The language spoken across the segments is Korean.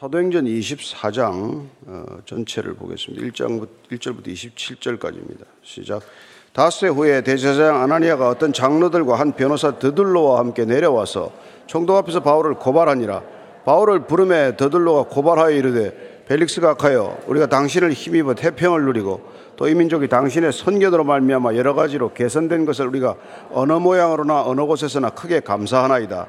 사도행전 24장 어, 전체를 보겠습니다. 1장 1절부터 27절까지입니다. 시작. 다스 후에 대제사장 아나니아가 어떤 장로들과 한 변호사 드들로와 함께 내려와서 총독 앞에서 바울을 고발하니라. 바울을 부름에 드들로가 고발하여 이르되 벨릭스가 하여 우리가 당신을 힘입어 태평을 누리고 또 이 민족이 당신의 선견으로 말미암아 여러 가지로 개선된 것을 우리가 어느 모양으로나 어느 곳에서나 크게 감사하나이다.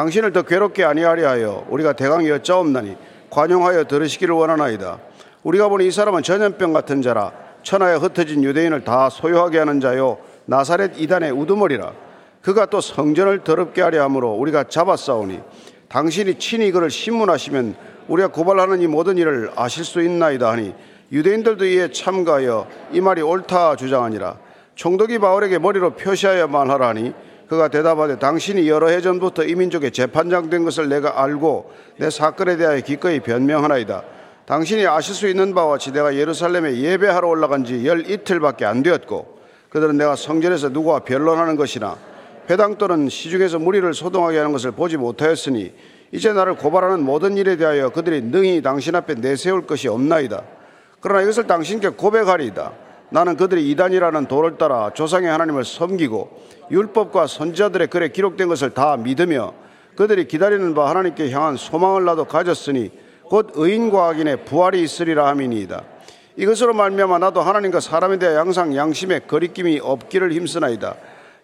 당신을 더 괴롭게 아니하려 하여 우리가 대강이 여짜옵나니 관용하여 들으시기를 원하나이다. 우리가 보니 이 사람은 전염병 같은 자라 천하에 흩어진 유대인을 다 소유하게 하는 자요 나사렛 이단의 우두머리라. 그가 또 성전을 더럽게 하려 함으로 우리가 잡아싸우니 당신이 친히 그를 신문하시면 우리가 고발하는 이 모든 일을 아실 수 있나이다 하니 유대인들도 이에 참가하여 이 말이 옳다 주장하니라. 총독이 바울에게 머리로 표시하여 말하라니 그가 대답하되 당신이 여러 해 전부터 이 민족의 재판장 된 것을 내가 알고 내 사건에 대하여 기꺼이 변명하나이다. 당신이 아실 수 있는 바와 내가 예루살렘에 예배하러 올라간 지 열 이틀밖에 안 되었고 그들은 내가 성전에서 누구와 변론하는 것이나 회당 또는 시중에서 무리를 소동하게 하는 것을 보지 못하였으니 이제 나를 고발하는 모든 일에 대하여 그들이 능히 당신 앞에 내세울 것이 없나이다. 그러나 이것을 당신께 고백하리이다. 나는 그들이 이단이라는 도를 따라 조상의 하나님을 섬기고 율법과 선지자들의 글에 기록된 것을 다 믿으며 그들이 기다리는 바 하나님께 향한 소망을 나도 가졌으니 곧 의인과 악인의 부활이 있으리라 함이니이다. 이것으로 말미암아 나도 하나님과 사람에 대해 항상 양심에 거리낌이 없기를 힘쓰나이다.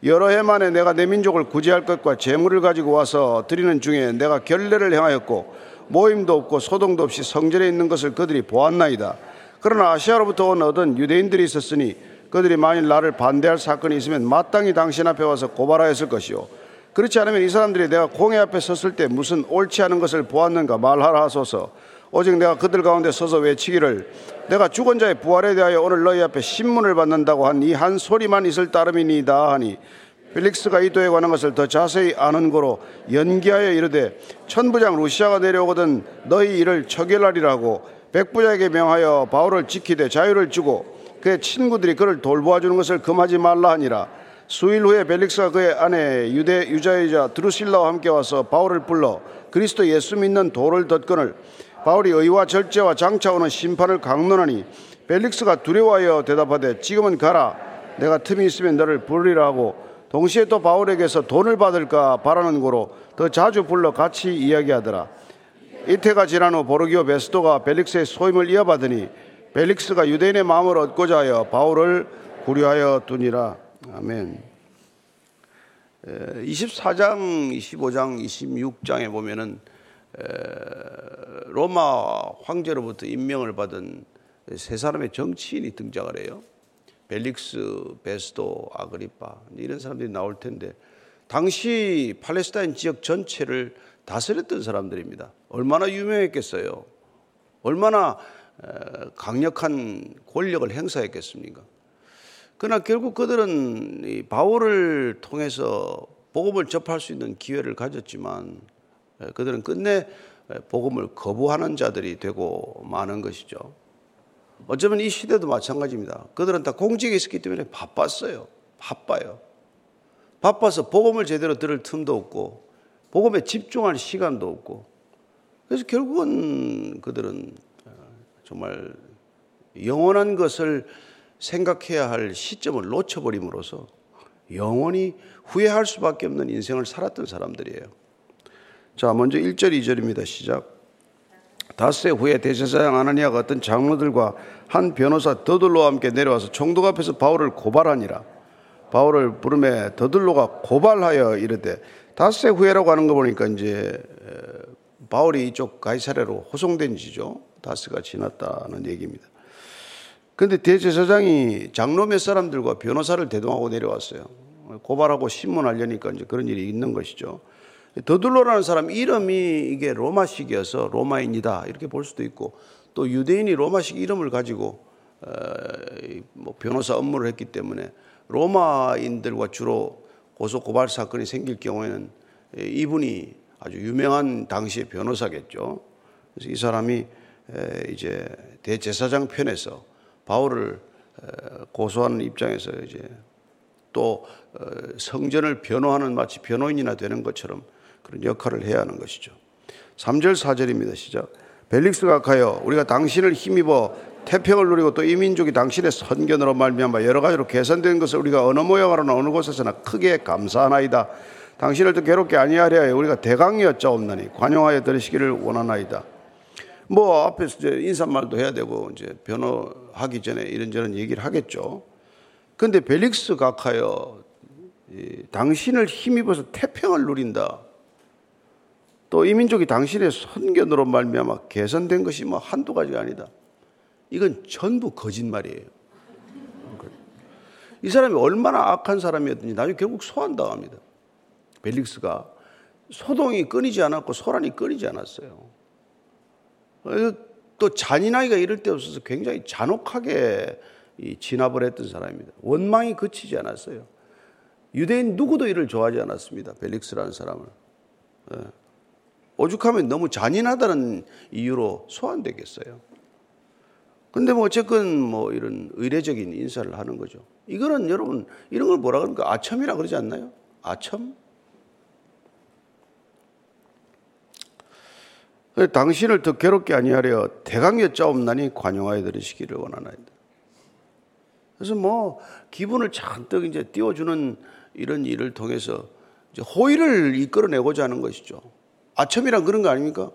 여러 해 만에 내가 내 민족을 구제할 것과 재물을 가지고 와서 드리는 중에 내가 결례를 행하였고 모임도 없고 소동도 없이 성전에 있는 것을 그들이 보았나이다. 그러나 아시아로부터 온 얻은 유대인들이 있었으니 그들이 만일 나를 반대할 사건이 있으면 마땅히 당신 앞에 와서 고발하였을 것이요. 그렇지 않으면 이 사람들이 내가 공회 앞에 섰을 때 무슨 옳지 않은 것을 보았는가 말하라 하소서. 오직 내가 그들 가운데 서서 외치기를 내가 죽은 자의 부활에 대하여 오늘 너희 앞에 신문을 받는다고 한 이한 소리만 있을 따름이니이다 하니 필릭스가 이 도에 관한 것을 더 자세히 아는 거로 연기하여 이르되 천부장 루시아가 내려오거든 너희 일을 처결하리라고 백부자에게 명하여 바울을 지키되 자유를 주고 그의 친구들이 그를 돌보아 주는 것을 금하지 말라 하니라. 수일 후에 벨릭스가 그의 아내 유대 유자이자 드루실라와 함께 와서 바울을 불러 그리스도 예수 믿는 도를 덧건을 바울이 의와 절제와 장차 오는 심판을 강론하니 벨릭스가 두려워하여 대답하되 지금은 가라 내가 틈이 있으면 너를 부르리라 하고 동시에 또 바울에게서 돈을 받을까 바라는 고로 더 자주 불러 같이 이야기하더라 이태가 지난 후 보르기오 베스도가 벨릭스의 소임을 이어받으니 벨릭스가 유대인의 마음을 얻고자 하여 바울을 구려하여 두니라. 아멘. 24장, 25장, 26장에 보면은 로마 황제로부터 임명을 받은 세 사람의 정치인이 등장을 해요. 벨릭스, 베스도, 아그리파 이런 사람들이 나올 텐데 당시 팔레스타인 지역 전체를 다스렸던 사람들입니다. 얼마나 유명했겠어요. 얼마나 강력한 권력을 행사했겠습니까? 그러나 결국 그들은 바울을 통해서 복음을 접할 수 있는 기회를 가졌지만 그들은 끝내 복음을 거부하는 자들이 되고 마는 것이죠. 어쩌면 이 시대도 마찬가지입니다. 그들은 다 공직에 있었기 때문에 바빴어요. 바빠요. 바빠서 복음을 제대로 들을 틈도 없고 복음에 집중할 시간도 없고 그래서 결국은 그들은 어, 정말 영원한 것을 생각해야 할 시점을 놓쳐버림으로써 영원히 후회할 수밖에 없는 인생을 살았던 사람들이에요. 자, 먼저 1절, 2절입니다. 시작. 닷새 후에 대제사장 아나니아가 어떤 장로들과 한 변호사 더들로와 함께 내려와서 총독 앞에서 바울을 고발하니라. 바울을 부름에 더들로가 고발하여 이르되 다스의 후예라고 하는 거 보니까 이제 바울이 이쪽 가이사레로 호송된 지죠. 다스가 지났다는 얘기입니다. 그런데 대제사장이 장로 몇 사람들과 변호사를 대동하고 내려왔어요. 고발하고 신문하려니까 이제 그런 일이 있는 것이죠. 더둘로라는 사람 이름이 이게 로마식이어서 로마인이다 이렇게 볼 수도 있고 또 유대인이 로마식 이름을 가지고 뭐 변호사 업무를 했기 때문에 로마인들과 주로 고소 고발 사건이 생길 경우에는 이분이 아주 유명한 당시의 변호사겠죠. 그래서 이 사람이 이제 대제사장 편에서 바울을 고소하는 입장에서 이제 또 어, 성전을 변호하는 마치 변호인이나 되는 것처럼 그런 역할을 해야 하는 것이죠. 3절 4절입니다. 시작. 벨릭스가 가여 우리가 당신을 힘입어 태평을 누리고 또 이 민족이 당신의 선견으로 말미암아 여러 가지로 개선된 것을 우리가 어느 모양으로나 어느 곳에서나 크게 감사하나이다. 당신을 더 괴롭게 아니하려 해 우리가 대강이 어쩌옵나니 관용하여 들으시기를 원하나이다. 뭐 앞에서 이제 인사말도 해야 되고 이제 변호하기 전에 이런저런 얘기를 하겠죠. 근데 벨릭스 각하여 당신을 힘입어서 태평을 누린다. 또 이 민족이 당신의 선견으로 말미암아 개선된 것이 뭐 한두 가지가 아니다. 이건 전부 거짓말이에요. 이 사람이 얼마나 악한 사람이었든지 나중에 결국 소환당합니다. 벨릭스가 소동이 끊이지 않았고 소란이 끊이지 않았어요. 또 잔인하기가 이럴 데 없어서 굉장히 잔혹하게 진압을 했던 사람입니다. 원망이 그치지 않았어요. 유대인 누구도 이를 좋아하지 않았습니다. 벨릭스라는 사람을. 예. 오죽하면 너무 잔인하다는 이유로 소환되겠어요. 근데 뭐 어쨌건 뭐 이런 의례적인 인사를 하는 거죠. 이거는 여러분 이런 걸 뭐라 그러니까 아첨이라 그러지 않나요? 아첨? 당신을 더 괴롭게 아니하려 대강여 짜옵나니 관용하여 들으시기를 원하나이다. 그래서 뭐 기분을 잔뜩 이제 띄워주는 이런 일을 통해서 호의를 이끌어내고자 하는 것이죠. 아첨이란 그런 거 아닙니까?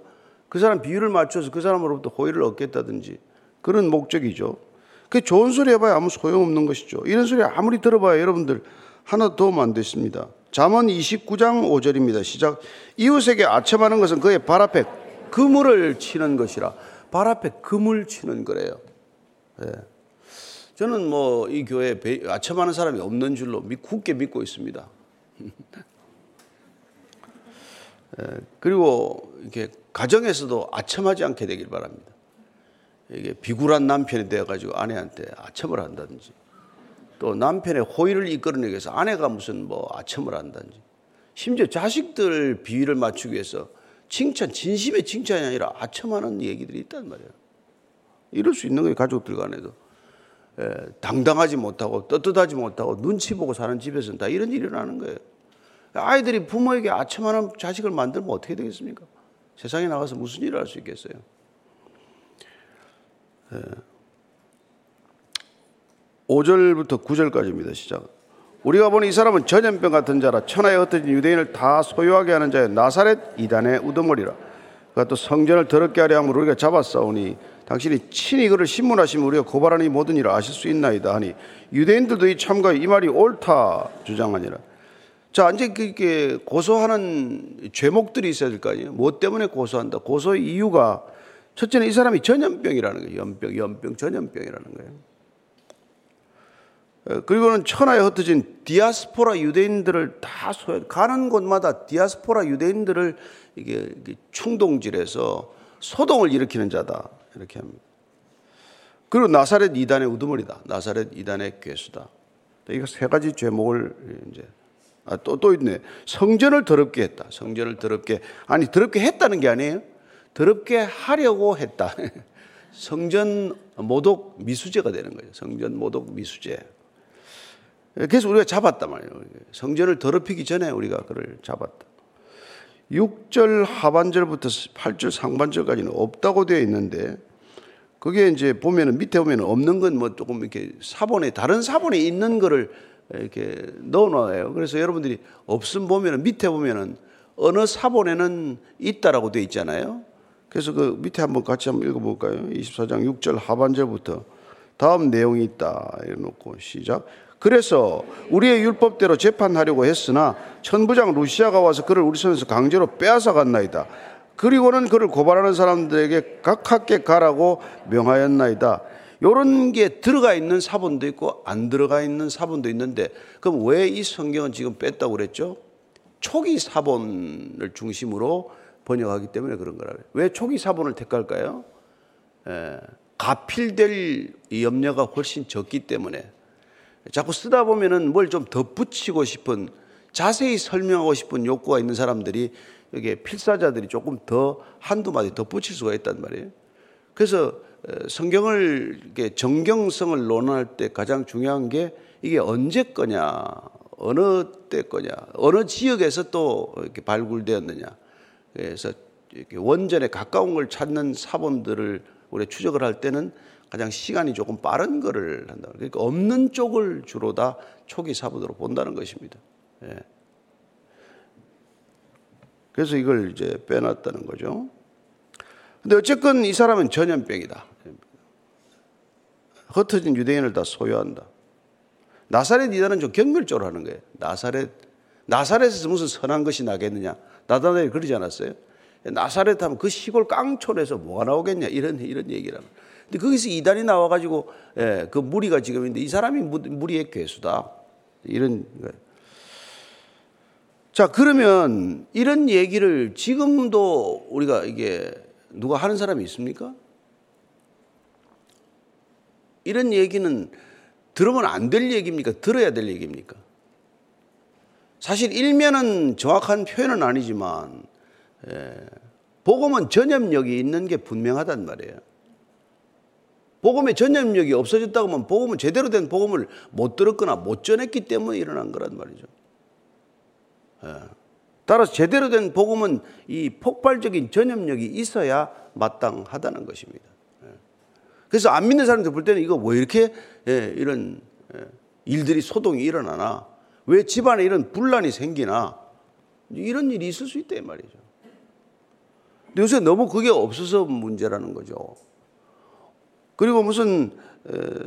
그 사람 비율을 맞춰서 그 사람으로부터 호의를 얻겠다든지 그런 목적이죠. 그 좋은 소리 해봐야 아무 소용없는 것이죠. 이런 소리 아무리 들어봐야 여러분들 하나 도움 안 됐습니다. 잠언 29장 5절입니다. 시작. 이웃에게 아첨하는 것은 그의 발 앞에 그물을 치는 것이라. 발 앞에 그물 치는 거래요. 네. 저는 뭐 이 교회에 아첨하는 사람이 없는 줄로 굳게 믿고 있습니다. 네. 그리고 이렇게 가정에서도 아첨하지 않게 되길 바랍니다. 이게 비굴한 남편이 되어가지고 아내한테 아첨을 한다든지 또 남편의 호의를 이끌어내기 위해서 아내가 무슨 뭐 아첨을 한다든지 심지어 자식들 비위를 맞추기 위해서 칭찬, 진심의 칭찬이 아니라 아첨하는 얘기들이 있단 말이에요. 이럴 수 있는 거예요, 가족들 간에도. 예, 당당하지 못하고 떳떳하지 못하고 눈치 보고 사는 집에서는 다 이런 일이 일어나는 거예요. 아이들이 부모에게 아첨하는 자식을 만들면 어떻게 되겠습니까? 세상에 나가서 무슨 일을 할 수 있겠어요? 예. 5절부터 9절까지입니다. 시작. 우리가 보니 이 사람은 전염병 같은 자라 천하에 흩어진 유대인을 다 소유하게 하는 자의 나사렛 이단의 우두머리라. 그가 또 성전을 더럽게 하려 함으로 우리가 잡았사오니 당신이 친히 그를 신문하시면 우리가 고발하는 이 모든 일을 아실 수 있나이다 하니 유대인들도 이 참가 이 말이 옳다 주장하니라. 자, 이제 그게 고소하는 죄목들이 있어야 될 거 아니에요. 뭐 때문에 고소한다. 고소의 이유가 첫째는 이 사람이 전염병이라는 거예요. 연병, 연병, 전염병이라는 거예요. 그리고는 천하에 흩어진 디아스포라 유대인들을 다 소외, 가는 곳마다 디아스포라 유대인들을 이게 충동질해서 소동을 일으키는 자다. 이렇게 합니다. 그리고 나사렛 이단의 우두머리다. 나사렛 이단의 괴수다. 이거 세 가지 죄목을 이제 아, 또, 또 있네. 성전을 더럽게 했다. 성전을 더럽게. 아니, 더럽게 했다는 게 아니에요. 더럽게 하려고 했다. 성전 모독 미수죄가 되는 거예요. 성전 모독 미수죄. 그래서 우리가 잡았단 말이에요. 성전을 더럽히기 전에 우리가 그를 잡았다. 6절 하반절부터 8절 상반절까지는 없다고 되어 있는데 그게 이제 보면은 밑에 보면은 없는 건 뭐 조금 이렇게 사본에 다른 사본에 있는 거를 이렇게 넣어 놔요. 그래서 여러분들이 없음 보면은 밑에 보면은 어느 사본에는 있다라고 되어 있잖아요. 그래서 그 밑에 한번 같이 한번 읽어볼까요? 24장 6절 하반절부터 다음 내용이 있다. 이래놓고 시작. 그래서 우리의 율법대로 재판하려고 했으나 천부장 루시아가 와서 그를 우리 손에서 강제로 빼앗아 갔나이다. 그리고는 그를 고발하는 사람들에게 각하께 가라고 명하였나이다. 요런 게 들어가 있는 사본도 있고 안 들어가 있는 사본도 있는데 그럼 왜 이 성경은 지금 뺐다고 그랬죠? 초기 사본을 중심으로 번역하기 때문에 그런 거라. 왜 초기 사본을 택할까요? 에, 가필될 염려가 훨씬 적기 때문에 자꾸 쓰다 보면은 뭘 좀 덧붙이고 싶은 자세히 설명하고 싶은 욕구가 있는 사람들이 여기에 필사자들이 조금 더 한두 마디 덧붙일 수가 있단 말이에요. 그래서 성경을 정경성을 논할 때 가장 중요한 게 이게 언제 거냐, 어느 때 거냐, 어느 지역에서 또 이렇게 발굴되었느냐. 그래서 원전에 가까운 걸 찾는 사본들을 우리 추적을 할 때는 가장 시간이 조금 빠른 거를 한다. 그러니까 없는 쪽을 주로 다 초기 사본으로 본다는 것입니다. 예. 그래서 이걸 이제 빼놨다는 거죠. 근데 어쨌건 이 사람은 전염병이다. 흩어진 유대인을 다 소유한다. 나사렛 이단은 좀 경멸적으로 하는 거예요. 나사렛. 나사렛에서 무슨 선한 것이 나겠느냐. 나다나엘 그러지 않았어요? 나사렛 하면 그 시골 깡촌에서 뭐가 나오겠냐. 이런, 이런 얘기라는 근데 거기서 이단이 나와가지고, 예, 그 무리가 지금 있는데 이 사람이 무리의 괴수다. 이런 거예요. 자, 그러면 이런 얘기를 지금도 우리가 이게 누가 하는 사람이 있습니까? 이런 얘기는 들으면 안 될 얘기입니까? 들어야 될 얘기입니까? 사실 일면은 정확한 표현은 아니지만 예, 복음은 전염력이 있는 게 분명하단 말이에요. 복음의 전염력이 없어졌다고 하면 복음은 제대로 된 복음을 못 들었거나 못 전했기 때문에 일어난 거란 말이죠. 예. 따라서 제대로 된 복음은 이 폭발적인 전염력이 있어야 마땅하다는 것입니다. 예. 그래서 안 믿는 사람들 볼 때는 이거 왜 이렇게 예, 이런 일들이 소동이 일어나나 왜 집안에 이런 분란이 생기나 이런 일이 있을 수 있다 말이죠. 근데 요새 너무 그게 없어서 문제라는 거죠. 그리고 무슨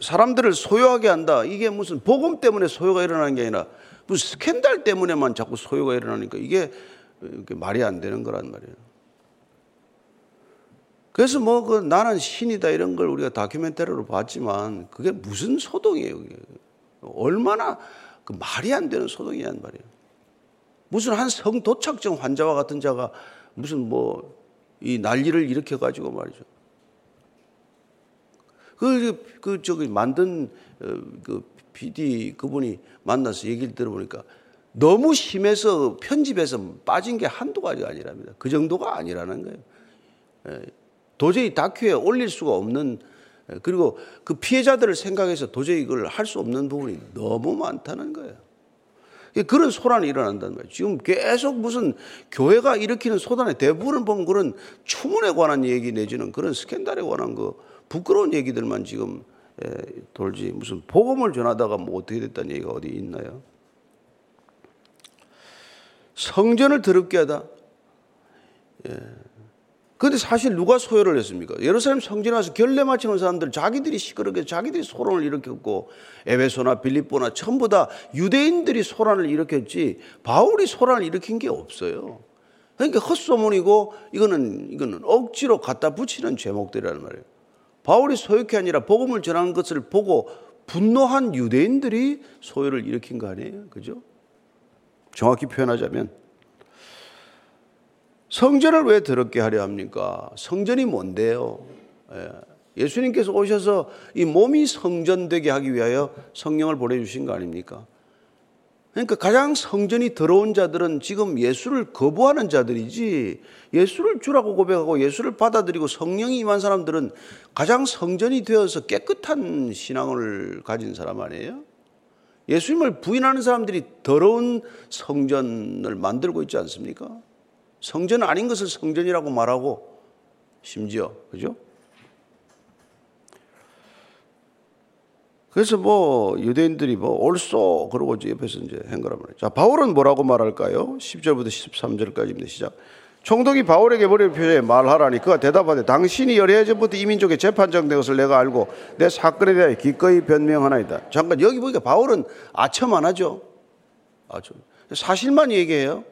사람들을 소유하게 한다. 이게 무슨 복음 때문에 소유가 일어나는 게 아니라 무슨 스캔들 때문에만 자꾸 소유가 일어나니까 이게 말이 안 되는 거란 말이에요. 그래서 뭐 그 나는 신이다 이런 걸 우리가 다큐멘터리로 봤지만 그게 무슨 소동이에요. 얼마나 그 말이 안 되는 소동이란 말이에요. 무슨 한 성도착증 환자와 같은 자가 무슨 뭐 이 난리를 일으켜 가지고 말이죠. 그, 그, 저기 만든 어, 그 PD 그분이 만나서 얘기를 들어보니까 너무 심해서 편집에서 빠진 게 한두 가지가 아니랍니다. 그 정도가 아니라는 거예요. 예. 도저히 다큐에 올릴 수가 없는 예. 그리고 그 피해자들을 생각해서 도저히 이걸 할 수 없는 부분이 너무 많다는 거예요. 그런 소란이 일어난다는 거예요. 지금 계속 무슨 교회가 일으키는 소단의 대부분을 보면 그런 추문에 관한 얘기 내지는 그런 스캔들에 관한 그 부끄러운 얘기들만 지금 예, 돌지 무슨 복음을 전하다가 뭐 어떻게 됐다는 얘기가 어디 있나요? 성전을 더럽게 하다. 예. 근데 사실 누가 소요를 했습니까? 예루살렘 성전에 와서 결례 맞추는 사람들 자기들이 시끄럽게 자기들이 소란을 일으켰고 에베소나 빌립보나 전부 다 유대인들이 소란을 일으켰지 바울이 소란을 일으킨 게 없어요. 그러니까 헛소문이고 이거는 이거는 억지로 갖다 붙이는 제목들이란 말이에요. 바울이 소유케 아니라 복음을 전하는 것을 보고 분노한 유대인들이 소요를 일으킨 거 아니에요? 그죠? 정확히 표현하자면 성전을 왜 더럽게 하려 합니까? 성전이 뭔데요? 예. 수님께서 오셔서 이 몸이 성전되게 하기 위하여 성령을 보내주신 거 아닙니까? 그러니까 가장 성전이 더러운 자들은 지금 예수를 거부하는 자들이지 예수를 주라고 고백하고 예수를 받아들이고 성령이 임한 사람들은 가장 성전이 되어서 깨끗한 신앙을 가진 사람 아니에요? 예수님을 부인하는 사람들이 더러운 성전을 만들고 있지 않습니까? 성전 아닌 것을 성전이라고 말하고 심지어 그죠? 그래서 뭐 유대인들이 뭐 옳소 그러고 옆에서 이제 한 거란 말이죠. 자, 바울은 뭐라고 말할까요? 10절부터 13절까지입니다. 시작. 총독이 바울에게 머리를 표해 말하라니 그가 대답하되 당신이 여러 전부터 이민족의 재판장된 것을 내가 알고 내 사건에 대하여 기꺼이 변명하나이다. 잠깐 여기 보니까 바울은 아첨 안 하죠. 아첨. 사실만 얘기해요.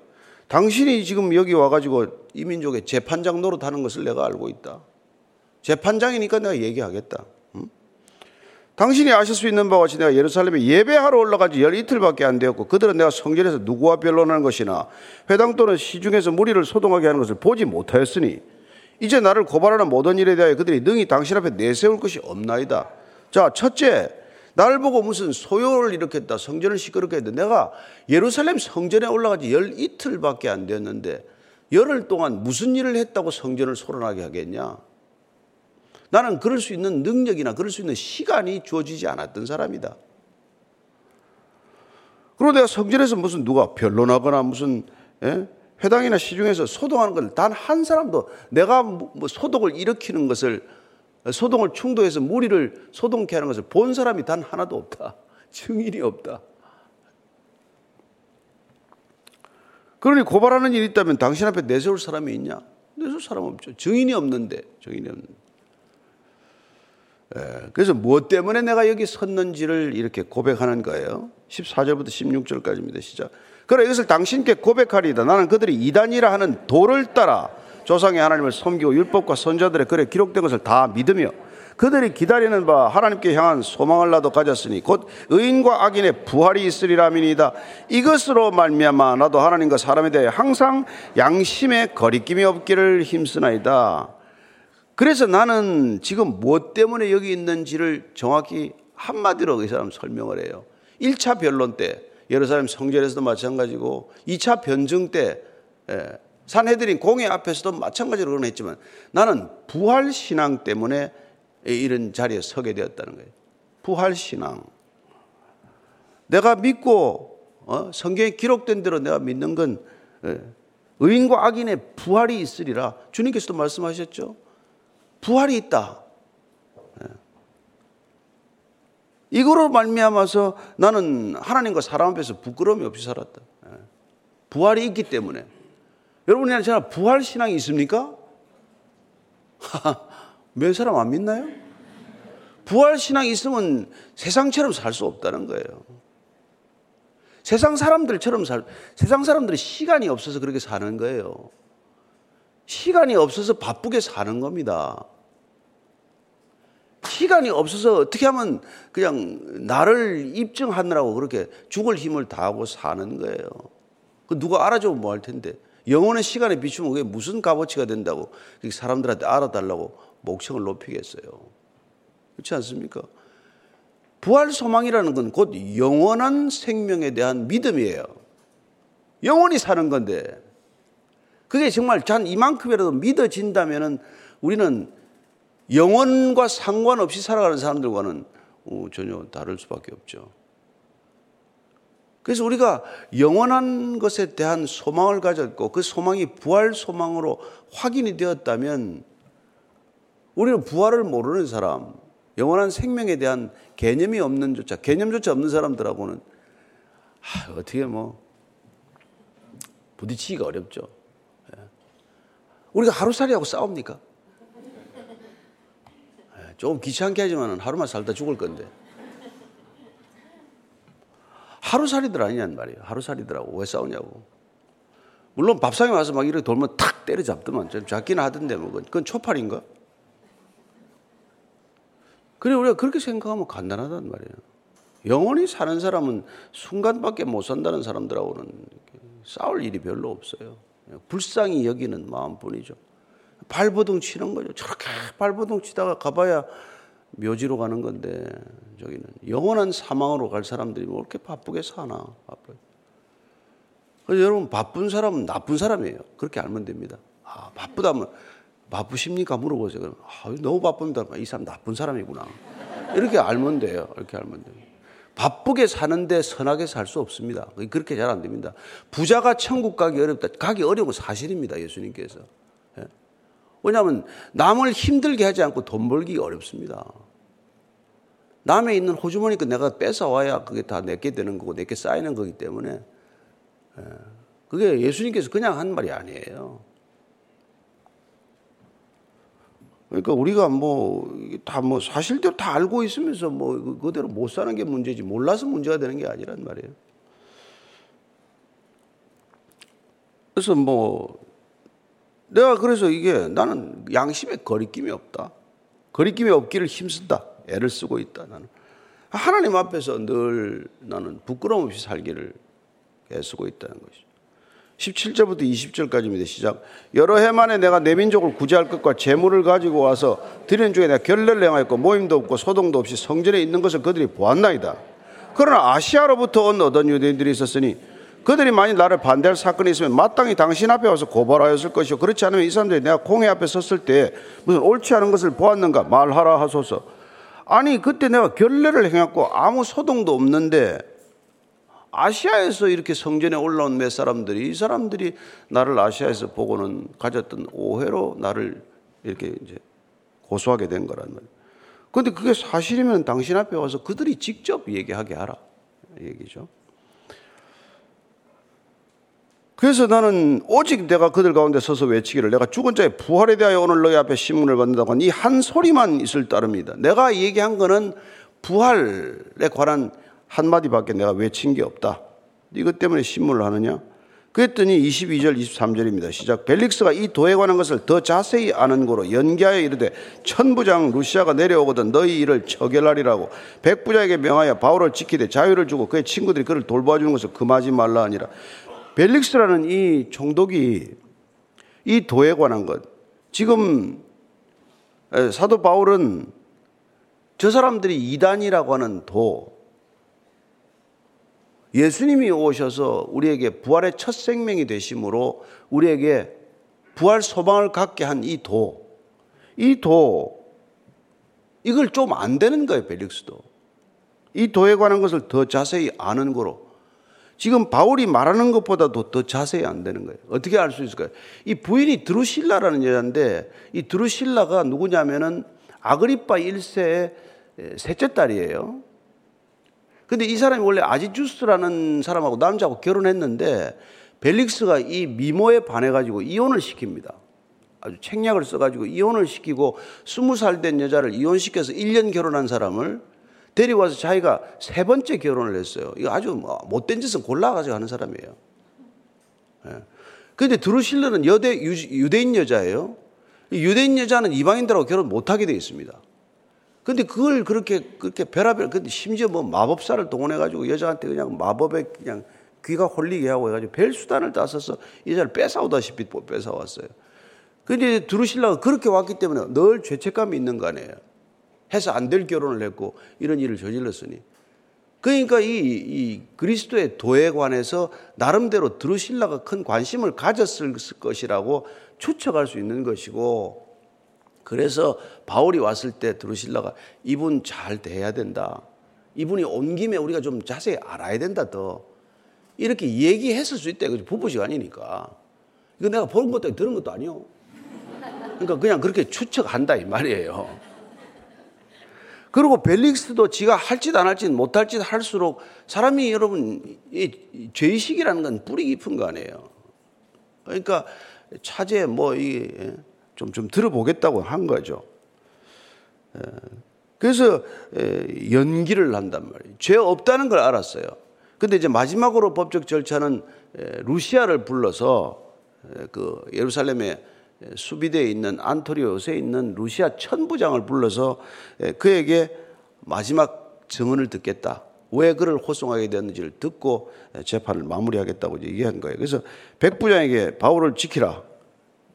당신이 지금 여기 와가지고 이민족의 재판장 노릇하는 것을 내가 알고 있다. 재판장이니까 내가 얘기하겠다. 당신이 아실 수 있는 바와 같이 내가 예루살렘에 예배하러 올라간 지 열 이틀밖에 안 되었고 그들은 내가 성전에서 누구와 변론하는 것이나 회당 또는 시중에서 무리를 소동하게 하는 것을 보지 못하였으니 이제 나를 고발하는 모든 일에 대하여 그들이 능히 당신 앞에 내세울 것이 없나이다. 자, 첫째, 나를 보고 무슨 소요를 일으켰다, 성전을 시끄럽게 했다. 내가 예루살렘 성전에 올라간 지열 이틀밖에 안 되었는데 열흘 동안 무슨 일을 했다고 성전을 소란하게 하겠냐? 나는 그럴 수 있는 능력이나 그럴 수 있는 시간이 주어지지 않았던 사람이다. 그리고 내가 성전에서 무슨 누가 변론하거나 무슨 예? 회당이나 시중에서 소동하는 걸 단 한 사람도 내가 뭐 소독을 일으키는 것을 소동을 충동해서 무리를 소동케 하는 것을 본 사람이 단 하나도 없다. 증인이 없다. 그러니 고발하는 일이 있다면 당신 앞에 내세울 사람이 있냐? 내세울 사람 없죠. 증인이 없는데, 증인이 없는데. 예, 그래서 무엇 때문에 내가 여기 섰는지를 이렇게 고백하는 거예요. 14절부터 16절까지입니다. 시작. 그래 이것을 당신께 고백하리다. 나는 그들이 이단이라 하는 도를 따라 조상의 하나님을 섬기고 율법과 선자들의 글에 기록된 것을 다 믿으며 그들이 기다리는 바 하나님께 향한 소망을 나도 가졌으니 곧 의인과 악인의 부활이 있으리라민이다. 이것으로 말미암아 나도 하나님과 사람에 대해 항상 양심의 거리낌이 없기를 힘쓰나이다. 그래서 나는 지금 무엇 때문에 여기 있는지를 정확히 한마디로 이 사람 설명을 해요. 1차 변론 때 예루살렘 성전에서도 마찬가지고 2차 변증 때 예, 산헤드린 공회 앞에서도 마찬가지로 그런 했지만 나는 부활 신앙 때문에 이런 자리에 서게 되었다는 거예요. 부활 신앙. 내가 믿고 어? 성경에 기록된 대로 내가 믿는 건 예, 의인과 악인의 부활이 있으리라. 주님께서도 말씀하셨죠. 부활이 있다. 예. 이거로 말미암아서 나는 하나님과 사람 앞에서 부끄러움이 없이 살았다. 예. 부활이 있기 때문에. 여러분이 제가 부활 신앙이 있습니까? 몇 사람 안 믿나요? 부활 신앙이 있으면 세상처럼 살 수 없다는 거예요. 세상 사람들처럼 살, 세상 사람들이 시간이 없어서 그렇게 사는 거예요. 시간이 없어서 바쁘게 사는 겁니다. 시간이 없어서 어떻게 하면 그냥 나를 입증하느라고 그렇게 죽을 힘을 다하고 사는 거예요. 그 누가 알아주면 뭐 할 텐데. 영혼의 시간에 비추면 그게 무슨 값어치가 된다고 사람들한테 알아달라고 목청을 높이겠어요. 그렇지 않습니까? 부활 소망이라는 건 곧 영원한 생명에 대한 믿음이에요. 영원히 사는 건데 그게 정말 전 이만큼이라도 믿어진다면 우리는 영원과 상관없이 살아가는 사람들과는 어, 전혀 다를 수밖에 없죠. 그래서 우리가 영원한 것에 대한 소망을 가졌고 그 소망이 부활 소망으로 확인이 되었다면 우리는 부활을 모르는 사람, 영원한 생명에 대한 개념이 없는 조차, 개념조차 없는 사람들하고는 아, 어떻게 뭐 부딪히기가 어렵죠. 예. 우리가 하루살이하고 싸웁니까? 예, 조금 귀찮게 하지만 하루만 살다 죽을 건데. 하루살이들 아니냔 말이에요. 하루살이들하고 왜 싸우냐고. 물론 밥상에 와서 막 이렇게 돌면 탁 때려잡더만. 좀 잡기는 하던데 뭐 그건 초팔인가? 그래 우리가 그렇게 생각하면 간단하단 말이에요. 영원히 사는 사람은 순간밖에 못 산다는 사람들하고는 싸울 일이 별로 없어요. 불쌍히 여기는 마음뿐이죠. 발버둥 치는 거죠. 저렇게 발버둥 치다가 가봐야 묘지로 가는 건데 저기는 영원한 사망으로 갈 사람들이 뭐 이렇게 바쁘게 사나 바쁘. 그래서 여러분 바쁜 사람은 나쁜 사람이에요. 그렇게 알면 됩니다. 아 바쁘다면 바쁘십니까 물어보세요. 그럼 아, 너무 바쁩니다. 이 사람 나쁜 사람이구나. 이렇게 알면 돼요. 이렇게 알면 돼요. 바쁘게 사는데 선하게 살 수 없습니다. 그렇게 잘 안 됩니다. 부자가 천국 가기 어렵다. 가기 어려운 건 사실입니다. 예수님께서. 예? 왜냐하면 남을 힘들게 하지 않고 돈 벌기 어렵습니다. 남에 있는 호주머니까 내가 뺏어와야 그게 다 내게 되는 거고 내게 쌓이는 거기 때문에 예. 그게 예수님께서 그냥 한 말이 아니에요. 그러니까 우리가 뭐 다뭐 뭐 사실대로 다 알고 있으면서 뭐 그, 그대로 못 사는 게 문제지 몰라서 문제가 되는 게 아니란 말이에요. 그래서 뭐 내가 그래서 이게 나는 양심에 거리낌이 없다. 거리낌이 없기를 힘쓴다. 애를 쓰고 있다. 나는 하나님 앞에서 늘 나는 부끄러움 없이 살기를 애쓰고 있다는 것이죠. 17절부터 20절까지입니다. 시작. 여러 해 만에 내가 내 민족을 구제할 것과 재물을 가지고 와서 드리는 중에 내가 결례를 행하였고 모임도 없고 소동도 없이 성전에 있는 것을 그들이 보았나이다. 그러나 아시아로부터 온 어떤 유대인들이 있었으니 그들이 만일 나를 반대할 사건이 있으면 마땅히 당신 앞에 와서 고발하였을 것이요. 그렇지 않으면 이 사람들이 내가 공회 앞에 섰을 때 무슨 옳지 않은 것을 보았는가 말하라 하소서. 아니 그때 내가 결례를 행했고 아무 소동도 없는데 아시아에서 이렇게 성전에 올라온 몇 사람들이 이 사람들이 나를 아시아에서 보고는 가졌던 오해로 나를 이렇게 이제 고소하게 된 거란 말이에요. 그런데 그게 사실이면 당신 앞에 와서 그들이 직접 얘기하게 하라. 얘기죠. 그래서 나는 오직 내가 그들 가운데 서서 외치기를 내가 죽은 자의 부활에 대하여 오늘 너희 앞에 신문을 받는다고 이한 소리만 있을 따름이다. 내가 얘기한 거는 부활에 관한 한마디밖에 내가 외친 게 없다. 이것 때문에 신문을 하느냐? 그랬더니 22절, 23절입니다. 시작. 벨릭스가 이 도에 관한 것을 더 자세히 아는 거로 연기하여 이르되 천부장 루시아가 내려오거든 너희 일을 처결하리라고 백부장에게 명하여 바울을 지키되 자유를 주고 그의 친구들이 그를 돌봐주는 것을 금하지 말라 하니라. 벨릭스라는 이 총독이 이 도에 관한 것 지금 사도 바울은 저 사람들이 이단이라고 하는 도 예수님이 오셔서 우리에게 부활의 첫 생명이 되심으로 우리에게 부활 소망을 갖게 한 이 도, 이 도, 이걸 좀 안 되는 거예요, 벨릭스도. 이 도에 관한 것을 더 자세히 아는 거로. 지금 바울이 말하는 것보다도 더 자세히 안 되는 거예요. 어떻게 알 수 있을까요? 이 부인이 드루실라라는 여자인데 이 드루실라가 누구냐면은 아그리파 1세의 셋째 딸이에요. 근데 이 사람이 원래 아지주스라는 사람하고 남자하고 결혼했는데 벨릭스가 이 미모에 반해가지고 이혼을 시킵니다. 아주 책략을 써가지고 이혼을 시키고 스무 살 된 여자를 이혼시켜서 1년 결혼한 사람을 데리고와서 자기가 세 번째 결혼을 했어요. 이거 아주 뭐 못된 짓은 골라가지고 하는 사람이에요. 그런데 예. 드루실러는 여대, 유대인 여자예요. 유대인 여자는 이방인들하고 결혼 못하게 되어 있습니다. 근데 그걸 그렇게 그렇게 별하별 근데 심지어 뭐 마법사를 동원해 가지고 여자한테 그냥 마법에 그냥 귀가 홀리게 하고 해가지고 별 수단을 다 써서 여자를 뺏어오다시피 뺏어왔어요. 근데 두루실라가 그렇게 왔기 때문에 늘 죄책감이 있는 거 아니에요. 해서 안 될 결혼을 했고 이런 일을 저질렀으니. 그러니까 이, 이 그리스도의 도에 관해서 나름대로 드루실라가 큰 관심을 가졌을 것이라고 추측할 수 있는 것이고 그래서 바울이 왔을 때 드루실라가 이분 잘 대해야 된다. 이분이 온 김에 우리가 좀 자세히 알아야 된다 더. 이렇게 얘기했을 수 있다. 부부 시간이니까. 이거 내가 본 것도 들은 것도 아니요. 그러니까 그냥 그렇게 추측한다 이 말이에요. 그리고 벨릭스도 지가 할 짓 안 할 짓 못 할 짓 할수록 사람이 여러분 이 죄의식이라는 건 뿌리 깊은 거 아니에요. 그러니까 차제 뭐이 좀, 좀 들어보겠다고 한 거죠. 그래서 연기를 한단 말이에요. 죄 없다는 걸 알았어요. 근데 이제 마지막으로 법적 절차는 루시아를 불러서 그 예루살렘에 수비대에 있는 안토리오스에 있는 루시아 천부장을 불러서 그에게 마지막 증언을 듣겠다. 왜 그를 호송하게 되었는지를 듣고 재판을 마무리하겠다고 얘기한 거예요. 그래서 백부장에게 바울을 지키라.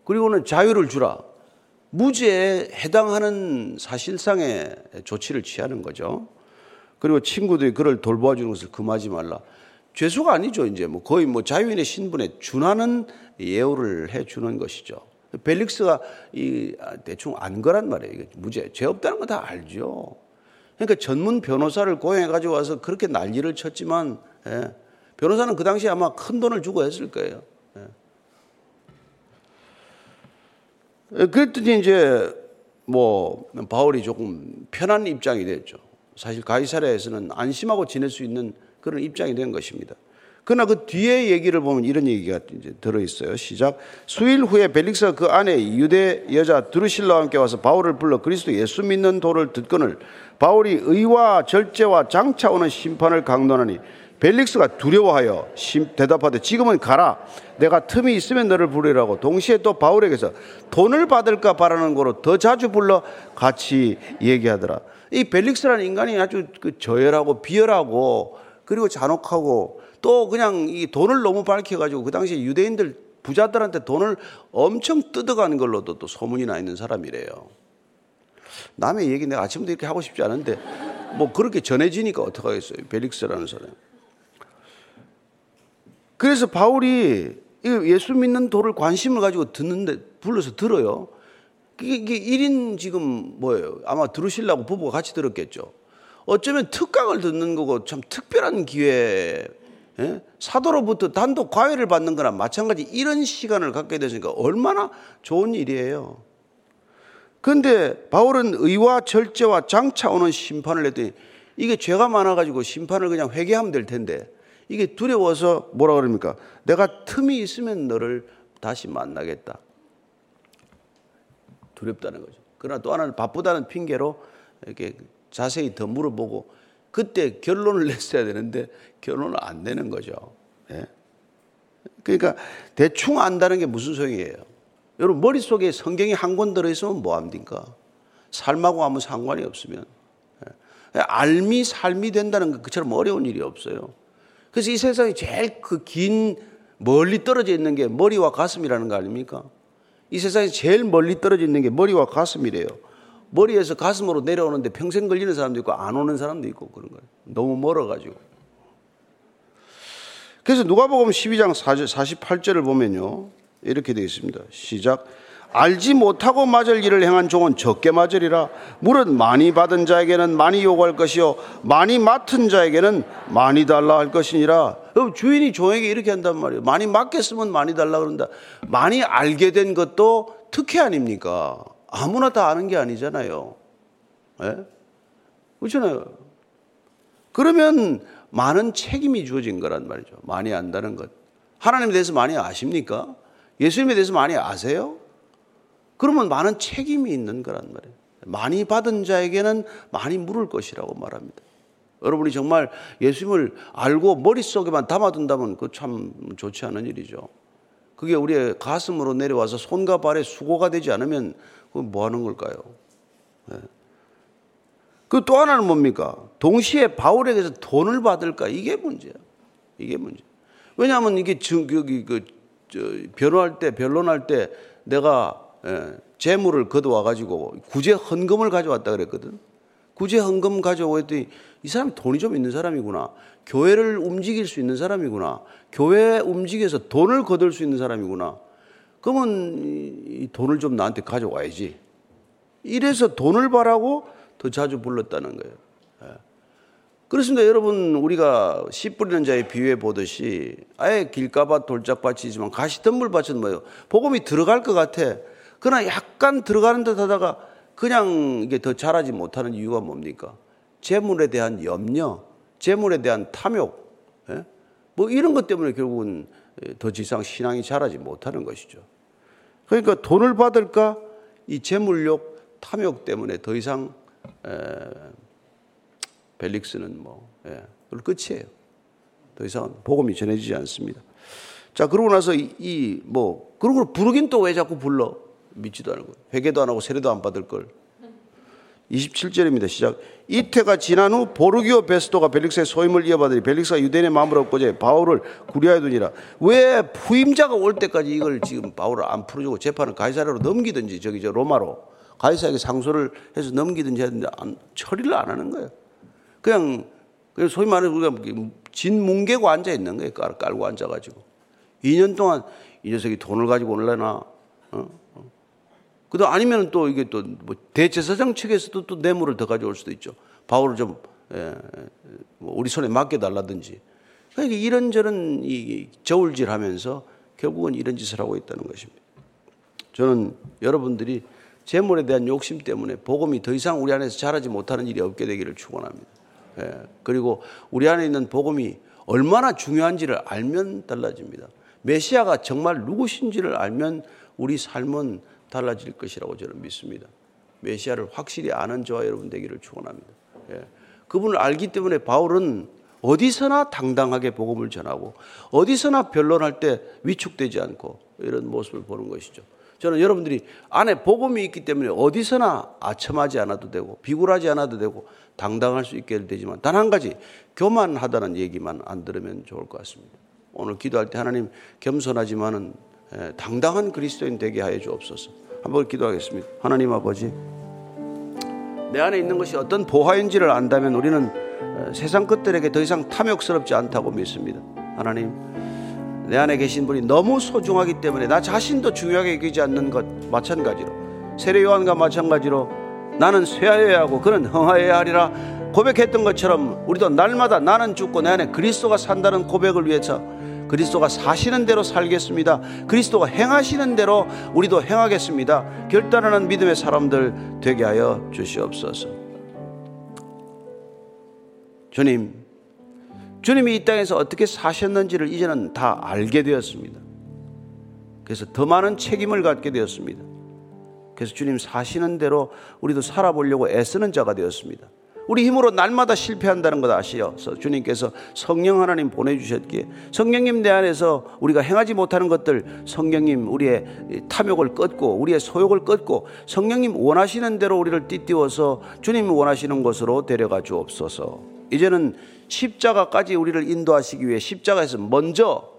그리고는 자유를 주라. 무죄에 해당하는 사실상의 조치를 취하는 거죠. 그리고 친구들이 그를 돌봐주는 것을 금하지 말라. 죄수가 아니죠. 이제 뭐 거의 뭐 자유인의 신분에 준하는 예우를 해 주는 것이죠. 벨릭스가 이 아, 대충 안 거란 말이에요. 무죄, 죄 없다는 거 다 알죠. 그러니까 전문 변호사를 고용해 가지고 와서 그렇게 난리를 쳤지만 예. 변호사는 그 당시에 아마 큰 돈을 주고 했을 거예요. 그랬더니 이제 뭐 바울이 조금 편한 입장이 됐죠. 사실 가이사랴에서는 안심하고 지낼 수 있는 그런 입장이 된 것입니다. 그러나 그 뒤에 얘기를 보면 이런 얘기가 이제 들어 있어요. 시작. 수일 후에 벨릭스가 그 안에 유대 여자 드루실라와 함께 와서 바울을 불러 그리스도 예수 믿는 도를 듣거늘 바울이 의와 절제와 장차 오는 심판을 강론하니 벨릭스가 두려워하여 대답하되 지금은 가라. 내가 틈이 있으면 너를 부르라고 동시에 또 바울에게서 돈을 받을까 바라는 거로 더 자주 불러 같이 얘기하더라. 이 벨릭스라는 인간이 아주 그 저열하고 비열하고 그리고 잔혹하고 또 그냥 이 돈을 너무 밝혀가지고 그 당시에 유대인들 부자들한테 돈을 엄청 뜯어가는 걸로도 또 소문이 나 있는 사람이래요. 남의 얘기 내가 아침부터 이렇게 하고 싶지 않은데 뭐 그렇게 전해지니까 어떡하겠어요. 벨릭스라는 사람. 그래서 바울이 예수 믿는 도를 관심을 가지고 듣는데 불러서 들어요. 이게 1인 지금 뭐예요? 아마 들으시려고 부부가 같이 들었겠죠. 어쩌면 특강을 듣는 거고 참 특별한 기회에 예? 사도로부터 단독 과외를 받는 거나 마찬가지 이런 시간을 갖게 되니까 얼마나 좋은 일이에요. 그런데 바울은 의와 절제와 장차 오는 심판을 했더니 이게 죄가 많아가지고 심판을 그냥 회개하면 될 텐데 이게 두려워서 뭐라 그럽니까? 내가 틈이 있으면 너를 다시 만나겠다. 두렵다는 거죠. 그러나 또 하나는 바쁘다는 핑계로 이렇게 자세히 더 물어보고 그때 결론을 냈어야 되는데 결론을 안 내는 거죠. 예? 그러니까 대충 안다는 게 무슨 소용이에요? 여러분 머릿속에 성경이 한 권 들어있으면 뭐합니까? 삶하고 아무 상관이 없으면. 예? 알미 삶이 된다는 것 그처럼 어려운 일이 없어요. 그래서 이 세상에 제일 그 긴 멀리 떨어져 있는 게 머리와 가슴이라는 거 아닙니까? 이 세상에 제일 멀리 떨어져 있는 게 머리와 가슴이래요. 머리에서 가슴으로 내려오는데 평생 걸리는 사람도 있고 안 오는 사람도 있고 그런 거예요. 너무 멀어가지고. 그래서 누가복음 12장 48절을 보면요. 이렇게 되어 있습니다. 시작. 알지 못하고 맞을 일을 행한 종은 적게 맞으리라. 물은 많이 받은 자에게는 많이 요구할 것이요. 많이 맡은 자에게는 많이 달라 할 것이니라. 주인이 종에게 이렇게 한단 말이에요. 많이 맡겼으면 많이 달라 그런다. 많이 알게 된 것도 특혜 아닙니까? 아무나 다 아는 게 아니잖아요. 예? 그렇잖아요. 그러면 많은 책임이 주어진 거란 말이죠. 많이 안다는 것. 하나님에 대해서 많이 아십니까? 예수님에 대해서 많이 아세요? 그러면 많은 책임이 있는 거란 말이에요. 많이 받은 자에게는 많이 물을 것이라고 말합니다. 여러분이 정말 예수님을 알고 머릿속에만 담아둔다면 그 참 좋지 않은 일이죠. 그게 우리의 가슴으로 내려와서 손과 발에 수고가 되지 않으면 뭐 하는 걸까요? 네. 그또 하나는 뭡니까? 동시에 바울에게서 돈을 받을까? 이게 문제야. 이게 문제. 왜냐하면 이게 여기 그 변호할 때 변론할 때 내가 예, 재물을 거둬와 가지고 구제 헌금을 가져왔다 그랬거든. 구제 헌금 가져오고 했더니 이 사람이 돈이 좀 있는 사람이구나. 교회를 움직일 수 있는 사람이구나. 교회 움직여서 돈을 거둘 수 있는 사람이구나. 그러면 이 돈을 좀 나한테 가져와야지. 이래서 돈을 바라고 더 자주 불렀다는 거예요. 예. 그렇습니다. 여러분, 우리가 씨 뿌리는 자의 비유해 보듯이 아예 길가밭 돌짝밭이지만 가시 덤불밭은 뭐예요? 복음이 들어갈 것 같아. 그러나 약간 들어가는 듯 하다가 그냥 이게 더 자라지 못하는 이유가 뭡니까? 재물에 대한 염려, 재물에 대한 탐욕, 예? 뭐 이런 것 때문에 결국은 더 지상 신앙이 자라지 못하는 것이죠. 그러니까 돈을 받을까? 이 재물욕, 탐욕 때문에 더 이상 에, 벨릭스는 뭐 예, 끝이에요. 더 이상 복음이 전해지지 않습니다. 자 그러고 나서 이뭐 그런 걸 부르긴 또 왜 자꾸 불러? 믿지도 않고 회개도 안 하고 세례도 안 받을 걸. 27절입니다. 시작. 이태가 지난 후 보르기오 베스도가 벨릭스의 소임을 이어받으니 벨릭스가 유대인의 마음을 얻고자 바울을 구리하여 두니라. 왜 후임자가 올 때까지 이걸 지금 바울을 안 풀어주고 재판을 가이사라로 넘기든지 저기 저 로마로 가이사에게 상소를 해서 넘기든지 했는데 안, 처리를 안 하는 거예요. 그냥 그냥 소위 말해 우리가 진뭉개고 앉아 있는 거예요. 깔, 깔고 앉아가지고 2년 동안 이 녀석이 돈을 가지고 올래나 어? 그도 아니면 또 이게 또 뭐 대제사장 측에서도 또 뇌물을 더 가져올 수도 있죠. 바울을 좀 예, 뭐 우리 손에 맡겨 달라든지. 그러니까 이런저런 이 저울질하면서 결국은 이런 짓을 하고 있다는 것입니다. 저는 여러분들이 재물에 대한 욕심 때문에 복음이 더 이상 우리 안에서 자라지 못하는 일이 없게 되기를 축원합니다. 예, 그리고 우리 안에 있는 복음이 얼마나 중요한지를 알면 달라집니다. 메시아가 정말 누구신지를 알면 우리 삶은 달라질 것이라고 저는 믿습니다. 메시아를 확실히 아는 저와 여러분 되기를 축원합니다. 예. 그분을 알기 때문에 바울은 어디서나 당당하게 복음을 전하고 어디서나 변론할 때 위축되지 않고 이런 모습을 보는 것이죠. 저는 여러분들이 안에 복음이 있기 때문에 어디서나 아첨하지 않아도 되고 비굴하지 않아도 되고 당당할 수 있게 되지만 단 한 가지 교만하다는 얘기만 안 들으면 좋을 것 같습니다. 오늘 기도할 때 하나님 겸손하지만은 예, 당당한 그리스도인 되게 하여 주옵소서. 한번 기도하겠습니다. 하나님 아버지, 내 안에 있는 것이 어떤 보화인지를 안다면 우리는 어, 세상 것들에게 더 이상 탐욕스럽지 않다고 믿습니다. 하나님, 내 안에 계신 분이 너무 소중하기 때문에 나 자신도 중요하게 여기지 않는 것 마찬가지로 세례 요한과 마찬가지로 나는 쇠하여야 하고 그는 흥하여야 하리라 고백했던 것처럼 우리도 날마다 나는 죽고 내 안에 그리스도가 산다는 고백을 위해서 그리스도가 사시는 대로 살겠습니다. 그리스도가 행하시는 대로 우리도 행하겠습니다. 결단하는 믿음의 사람들 되게 하여 주시옵소서. 주님, 주님이 이 땅에서 어떻게 사셨는지를 이제는 다 알게 되었습니다. 그래서 더 많은 책임을 갖게 되었습니다. 그래서 주님 사시는 대로 우리도 살아보려고 애쓰는 자가 되었습니다. 우리 힘으로 날마다 실패한다는 것 아시어서 주님께서 성령 하나님 보내주셨기에 성령님 내 안에서 우리가 행하지 못하는 것들 성령님 우리의 탐욕을 꺾고 우리의 소욕을 꺾고 성령님 원하시는 대로 우리를 띠띠워서 주님 원하시는 곳으로 데려가 주옵소서. 이제는 십자가까지 우리를 인도하시기 위해 십자가에서 먼저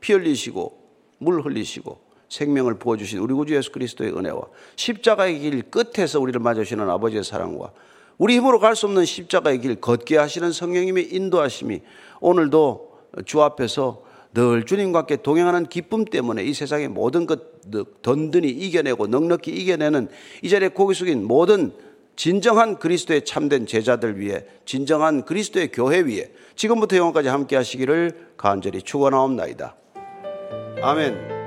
피 흘리시고 물 흘리시고 생명을 부어주신 우리 구주 예수 그리스도의 은혜와 십자가의 길 끝에서 우리를 맞으시는 아버지의 사랑과 우리 힘으로 갈 수 없는 십자가의 길 걷게 하시는 성령님의 인도하심이 오늘도 주 앞에서 늘 주님과 함께 동행하는 기쁨 때문에 이 세상의 모든 것 든든히 이겨내고 넉넉히 이겨내는 이 자리에 고개 숙인 모든 진정한 그리스도의 참된 제자들 위해 진정한 그리스도의 교회 위에 지금부터 영원까지 함께 하시기를 간절히 축원하옵나이다. 아멘.